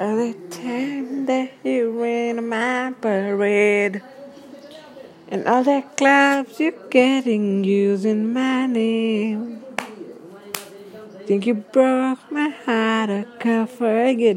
Every time that you win in my parade. And all the clubs you're getting using my name. Think you broke my heart, I can't forget.